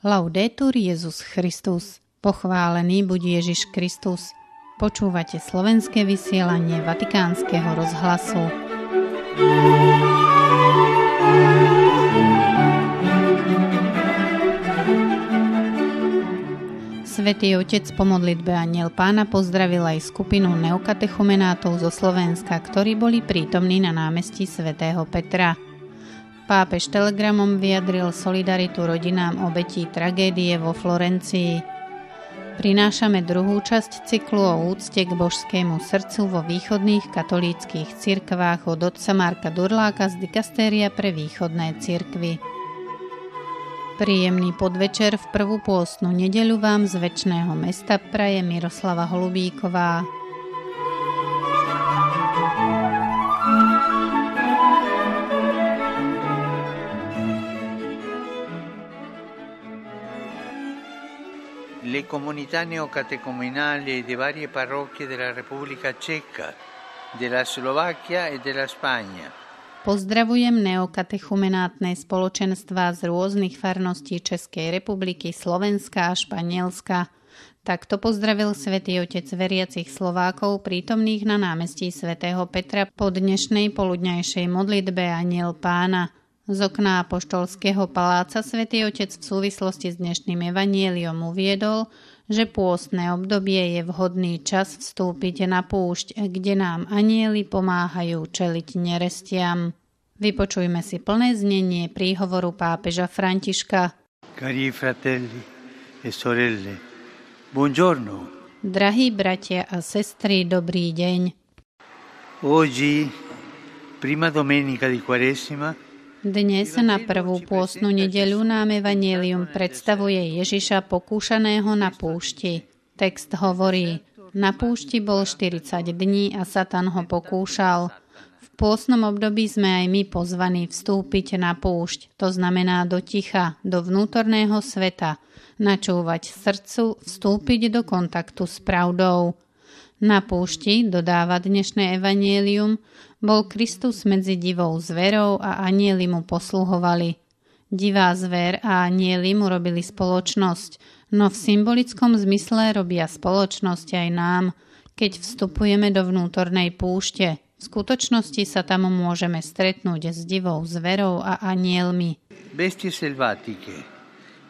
Laudetur Jezus Christus. Pochválený buď Ježiš Kristus. Počúvate slovenské vysielanie Vatikánskeho rozhlasu. Svetý Otec po modlitbe Aniel Pána pozdravil aj skupinu neokatechumenátov zo Slovenska, ktorí boli prítomní na námestí svätého Petra. Pápež telegramom vyjadril solidaritu rodinám obetí tragédie vo Florencii. Prinášame druhú časť cyklu o úcte k božskému srdcu vo východných katolíckých cirkvách od otca Marka Durláka z Dikastéria pre východné cirkvy. Príjemný podvečer v prvú pôstnu nedeľu vám z väčšného mesta praje Miroslava Holubíková. Le comunità neocatecumenali di varie parrocchie della Repubblica Ceca, della Slovacchia e della Spagna. Pozdravujem neokatechumenátne spoločenstva z rôznych farností Českej republiky, Slovenska a Španielska. Takto pozdravil svätý Otec veriacich Slovákov prítomných na námestí svätého Petra po dnešnej poludňajšej modlitbe Aniel Pána – z okna apoštolského paláca svätý Otec v súvislosti s dnešným evanieliom uviedol, že pôstne obdobie je vhodný čas vstúpiť na púšť, kde nám anieli pomáhajú čeliť nerestiam. Vypočujme si plné znenie príhovoru pápeža Františka. Cari fratelli e sorelle, buongiorno. Drahí bratia a sestry, dobrý deň. Oggi, prima domenica di Quaresima, dnes na prvú pôstnu nedeľu nám Evangelium predstavuje Ježiša pokúšaného na púšti. Text hovorí, na púšti bol 40 dní a Satan ho pokúšal. V pôstnom období sme aj my pozvaní vstúpiť na púšť, to znamená do ticha, do vnútorného sveta, načúvať srdcu, vstúpiť do kontaktu s pravdou. Na púšti, dodáva dnešné evanielium, bol Kristus medzi divou zverou a anieli mu posluhovali. Divá zver a anieli mu robili spoločnosť, no v symbolickom zmysle robia spoločnosť aj nám, keď vstupujeme do vnútornej púšte. V skutočnosti sa tam môžeme stretnúť s divou zverou a anielmi. Bestie selvatiche.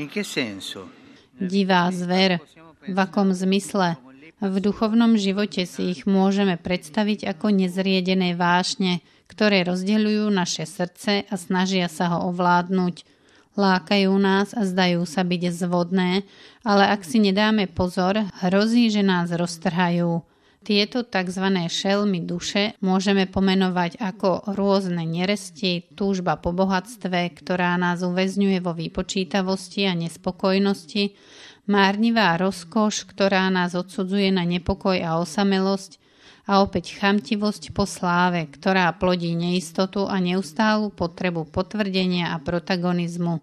In che senso? Divá zver. V akom zmysle? V duchovnom živote si ich môžeme predstaviť ako nezriedené vášne, ktoré rozdeľujú naše srdce a snažia sa ho ovládnuť. Lákajú nás a zdajú sa byť zvodné, ale ak si nedáme pozor, hrozí, že nás roztrhajú. Tieto tzv. šelmy duše môžeme pomenovať ako rôzne neresti, túžba po bohatstve, ktorá nás uväzňuje vo výpočítavosti a nespokojnosti, márnivá rozkoš, ktorá nás odsudzuje na nepokoj a osamelosť a opäť chamtivosť po sláve, ktorá plodí neistotu a neustálu potrebu potvrdenia a protagonizmu.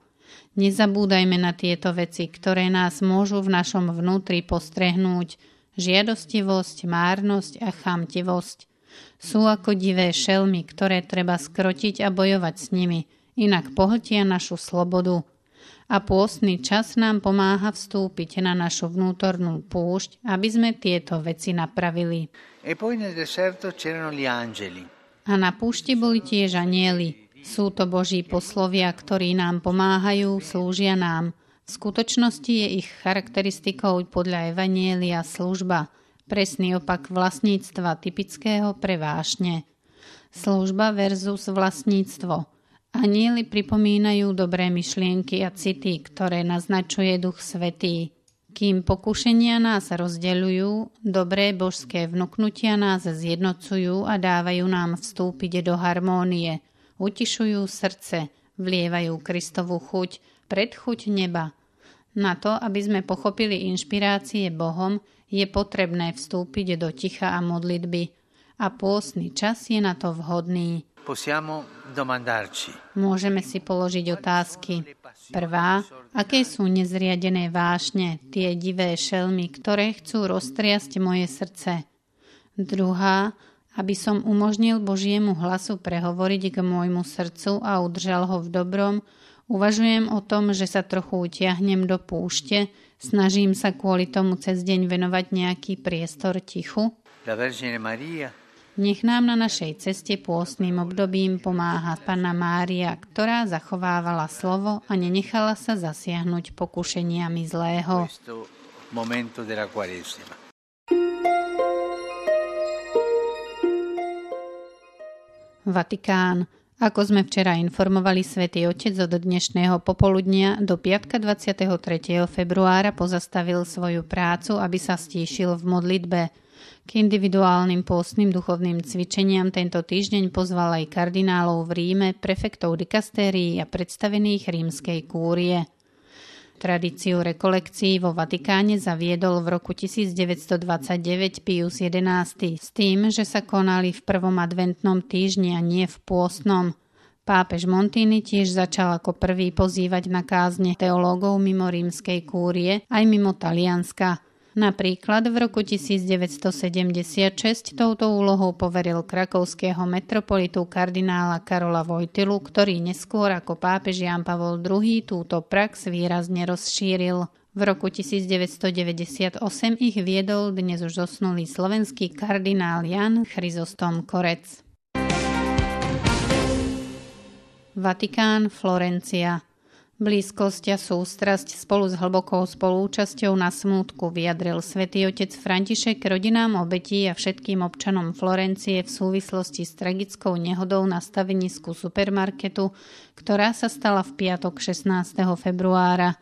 Nezabúdajme na tieto veci, ktoré nás môžu v našom vnútri postrehnúť, žiadostivosť, márnosť a chamtivosť. Sú ako divé šelmy, ktoré treba skrotiť a bojovať s nimi, inak pohltia našu slobodu – a pôstny čas nám pomáha vstúpiť na našu vnútornú púšť, aby sme tieto veci napravili. E. A na púšti boli tiež anieli. Sú to Boží poslovia, ktorí nám pomáhajú, slúžia nám. V skutočnosti je ich charakteristikou podľa Evanielia služba, presný opak vlastníctva typického pre vášne. Služba versus vlastníctvo – Anieli pripomínajú dobré myšlienky a city, ktoré naznačuje Duch Svetý. Kým pokušenia nás rozdeľujú, dobré božské vnúknutia nás zjednocujú a dávajú nám vstúpiť do harmónie. Utišujú srdce, vlievajú Kristovu chuť, predchuť neba. Na to, aby sme pochopili inšpirácie Bohom, je potrebné vstúpiť do ticha a modlitby. A pôstny čas je na to vhodný. Môžeme si položiť otázky. Prvá, aké sú nezriadené vášne, tie divé šelmy, ktoré chcú roztriasť moje srdce? Druhá, aby som umožnil Božiemu hlasu prehovoriť k môjmu srdcu a udržal ho v dobrom, Uvažujem o tom, že sa trochu utiahnem do púšte, snažím sa kvôli tomu cez deň venovať nejaký priestor tichu. Nech nám na našej ceste pôstnym obdobím pomáha Panna Mária, ktorá zachovávala slovo a nenechala sa zasiahnuť pokušeniami zlého. Vatikán. Ako sme včera informovali, svätý Otec od dnešného popoludnia do piatka 23. februára pozastavil svoju prácu, aby sa stíšil v modlitbe. K individuálnym pôstnym duchovným cvičeniam tento týždeň pozval aj kardinálov v Ríme, prefektov dikastérií a predstavených rímskej kúrie. Tradíciu rekolekcií vo Vatikáne zaviedol v roku 1929 Pius XI s tým, že sa konali v prvom adventnom týždni a nie v pôstnom. Pápež Montini tiež začal ako prvý pozývať na kázne teológov mimo rímskej kúrie aj mimo Talianska – Napríklad v roku 1976 touto úlohou poveril krakovského metropolitu kardinála Karola Vojtilu, ktorý neskôr ako pápež Jan Pavol II túto prax výrazne rozšíril. V roku 1998 ich viedol dnes už zosnulý slovenský kardinál Jan Chryzostom Korec. Vatikán, Florencia Blízkosť a sústrasť spolu s hlbokou spolúčasťou na smútku vyjadril svätý otec František rodinám obetí a všetkým občanom Florencie v súvislosti s tragickou nehodou na stavenisku supermarketu, ktorá sa stala v piatok 16. februára.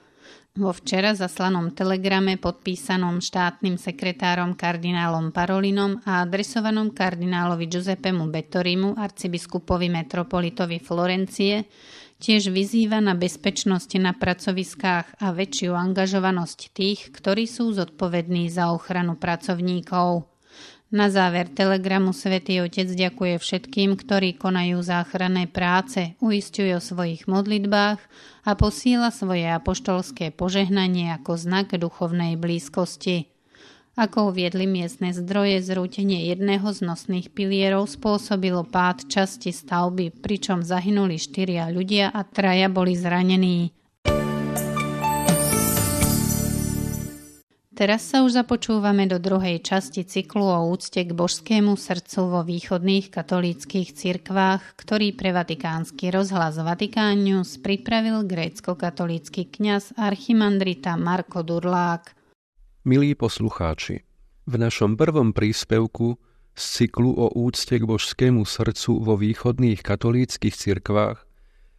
Vo včera zaslanom telegrame podpísanom štátnym sekretárom kardinálom Parolinom a adresovanom kardinálovi Giuseppemu Bettorimu, arcibiskupovi metropolitovi Florencie, Tiež vyzýva na bezpečnosť na pracoviskách a väčšiu angažovanosť tých, ktorí sú zodpovední za ochranu pracovníkov. Na záver telegramu Svetý Otec ďakuje všetkým, ktorí konajú záchranné práce, uistuje o svojich modlitbách a posíla svoje apoštolské požehnanie ako znak duchovnej blízkosti. Ako uviedli miestne zdroje, zrútenie jedného z nosných pilierov spôsobilo pád časti stavby, pričom zahynuli štyria ľudia a traja boli zranení. Teraz sa už započúvame do druhej časti cyklu o úcte k božskému srdcu vo východných katolíckých cirkvách, ktorý pre vatikánsky rozhlas Vatikánius pripravil grécko-katolícky kňaz archimandrita Marko Durlák. Milí poslucháči, v našom prvom príspevku z cyklu o úcte k božskému srdcu vo východných katolíckých cirkvách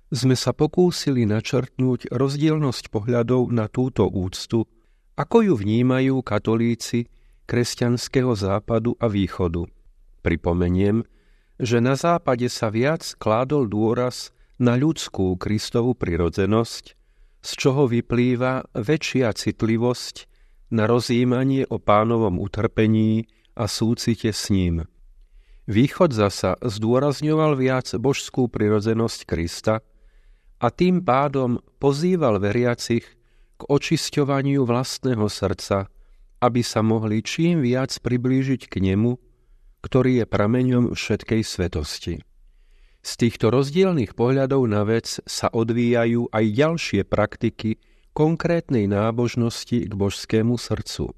sme sa pokúsili načrtnúť rozdielnosť pohľadov na túto úctu, ako ju vnímajú katolíci kresťanského západu a východu. Pripomeniem, že na západe sa viac kládol dôraz na ľudskú Kristovú prirodzenosť, z čoho vyplýva väčšia citlivosť na rozjímanie o pánovom utrpení a súcite s ním. Východ zasa zdôrazňoval viac božskú prirodzenosť Krista a tým pádom pozýval veriacich k očisťovaniu vlastného srdca, aby sa mohli čím viac priblížiť k nemu, ktorý je prameňom všetkej svetosti. Z týchto rozdielných pohľadov na vec sa odvíjajú aj ďalšie praktiky konkrétnej nábožnosti k božskému srdcu.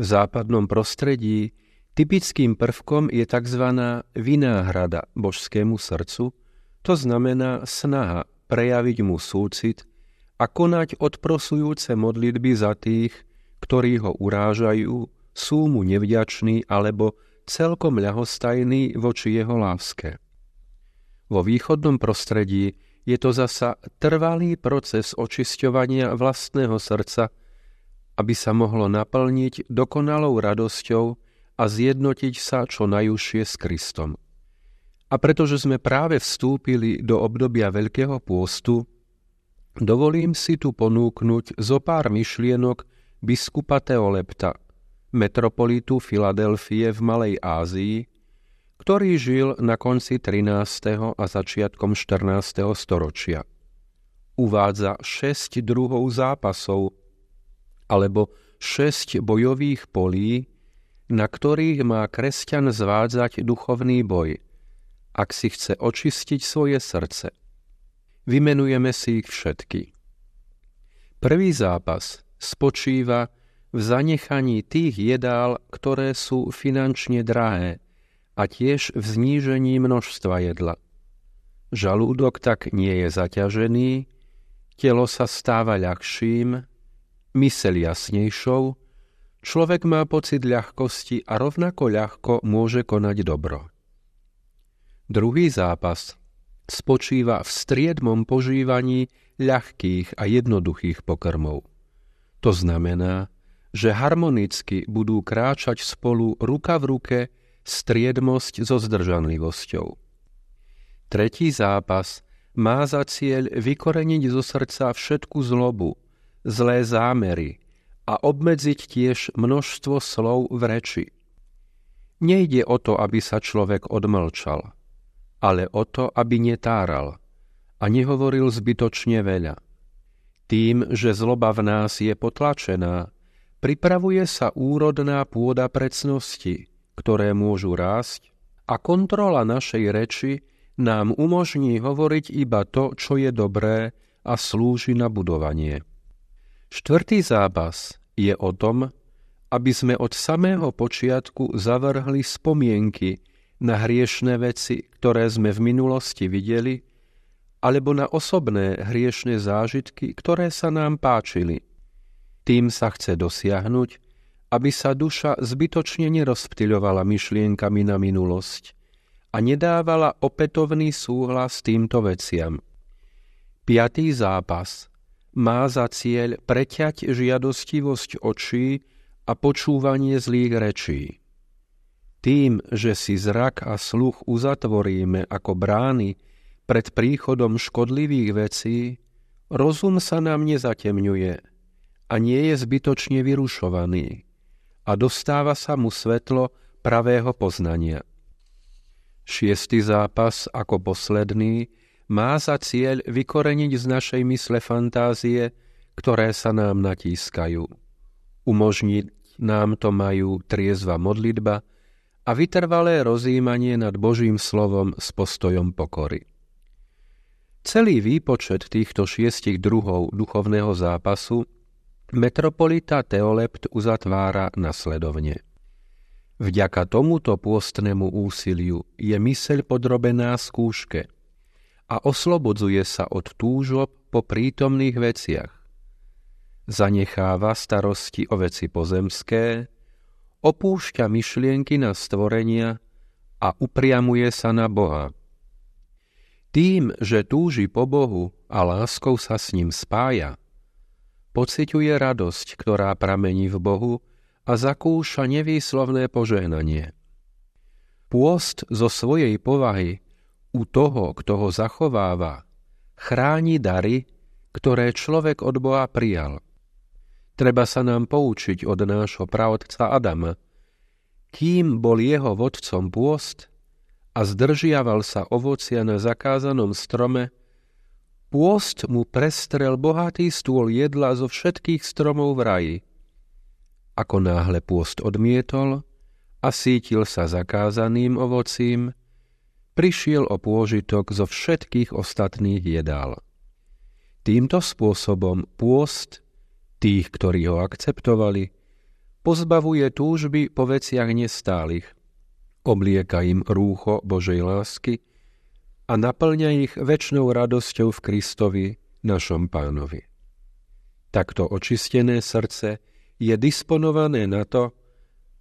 V západnom prostredí typickým prvkom je tzv. vináhrada božskému srdcu, to znamená snaha prejaviť mu súcit a konať odprosujúce modlitby za tých, ktorí ho urážajú, sú mu nevďační alebo celkom ľahostajní voči jeho láske. Vo východnom prostredí je to zasa trvalý proces očisťovania vlastného srdca, aby sa mohlo naplniť dokonalou radosťou a zjednotiť sa čo najúžšie s Kristom. A pretože sme práve vstúpili do obdobia Veľkého pôstu, dovolím si tu ponúknuť zo pár myšlienok biskupa Teolepta, metropolitu Filadelfie v Malej Ázii, ktorý žil na konci 13. a začiatkom 14. storočia. Uvádza 6 druhov zápasov alebo 6 bojových polí, na ktorých má kresťan zvádzať duchovný boj, ak si chce očistiť svoje srdce. Vymenujeme si ich všetky. Prvý zápas spočíva v zanechaní tých jedál, ktoré sú finančne drahé a tiež v znížení množstva jedla. Žalúdok tak nie je zaťažený, telo sa stáva ľahším, mysel jasnejšou, človek má pocit ľahkosti a rovnako ľahko môže konať dobro. Druhý zápas spočíva v striedmom požívaní ľahkých a jednoduchých pokrmov. To znamená, že harmonicky budú kráčať spolu ruka v ruke striedmosť so zdržanlivosťou. Tretí zápas má za cieľ vykoreniť zo srdca všetku zlobu, zlé zámery a obmedziť tiež množstvo slov v reči. Nejde o to, aby sa človek odmlčal – ale o to, aby netáral a nehovoril zbytočne veľa. Tým, že zloba v nás je potlačená, pripravuje sa úrodná pôda precnosti, ktoré môžu rásť a kontrola našej reči nám umožní hovoriť iba to, čo je dobré a slúži na budovanie. Štvrtý zápas je o tom, aby sme od samého počiatku zavrhli spomienky na hriešné veci, ktoré sme v minulosti videli, alebo na osobné hriešne zážitky, ktoré sa nám páčili. Tým sa chce dosiahnuť, aby sa duša zbytočne nerozptyľovala myšlienkami na minulosť a nedávala opätovný súhlas týmto veciam. Piatý zápas má za cieľ preťať žiadostivosť očí a počúvanie zlých rečí. Tým, že si zrak a sluch uzatvoríme ako brány pred príchodom škodlivých vecí, rozum sa nám nezatemňuje a nie je zbytočne vyrušovaný a dostáva sa mu svetlo pravého poznania. Šiestý zápas, ako posledný, má za cieľ vykoreniť z našej mysle fantázie, ktoré sa nám natískajú. Umožniť nám to majú triezva modlitba, a vytrvalé rozjímanie nad Božím slovom s postojom pokory. Celý výpočet týchto šiestich druhov duchovného zápasu metropolita Teolept uzatvára nasledovne. Vďaka tomuto pôstnemu úsiliu je myseľ podrobená skúške a oslobodzuje sa od túžob po prítomných veciach. Zanecháva starosti o veci pozemské, opúšťa myšlienky na stvorenia a upriamuje sa na Boha. Tým, že túži po Bohu a láskou sa s ním spája, pociťuje radosť, ktorá pramení v Bohu a zakúša nevýslovné požehnanie. Pôst zo svojej povahy u toho, kto ho zachováva, chráni dary, ktoré človek od Boha prijal – Treba sa nám poučiť od nášho pravodca Adama. Kým bol jeho vodcom pôst a zdržiaval sa ovocia na zakázanom strome, pôst mu prestrel bohatý stôl jedla zo všetkých stromov v raji. Ako náhle pôst odmietol a sítil sa zakázaným ovocím, prišiel o pôžitok zo všetkých ostatných jedál. Týmto spôsobom pôst tých, ktorí ho akceptovali, pozbavuje túžby po veciach nestálych, oblieka im rúcho Božej lásky a naplňa ich väčšnou radosťou v Kristovi, našom pánovi. Takto očistené srdce je disponované na to,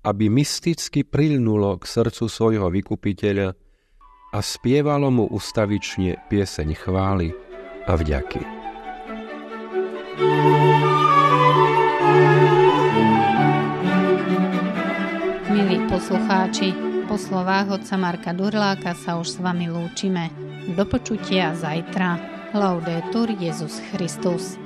aby mysticky prilnulo k srdcu svojho vykupiteľa a spievalo mu ustavične pieseň chvály a vďaky. Poslucháči, po slovách otca Marka Durláka sa už s vami lúčime. Do počutia zajtra. Laudetur Jezus Christus.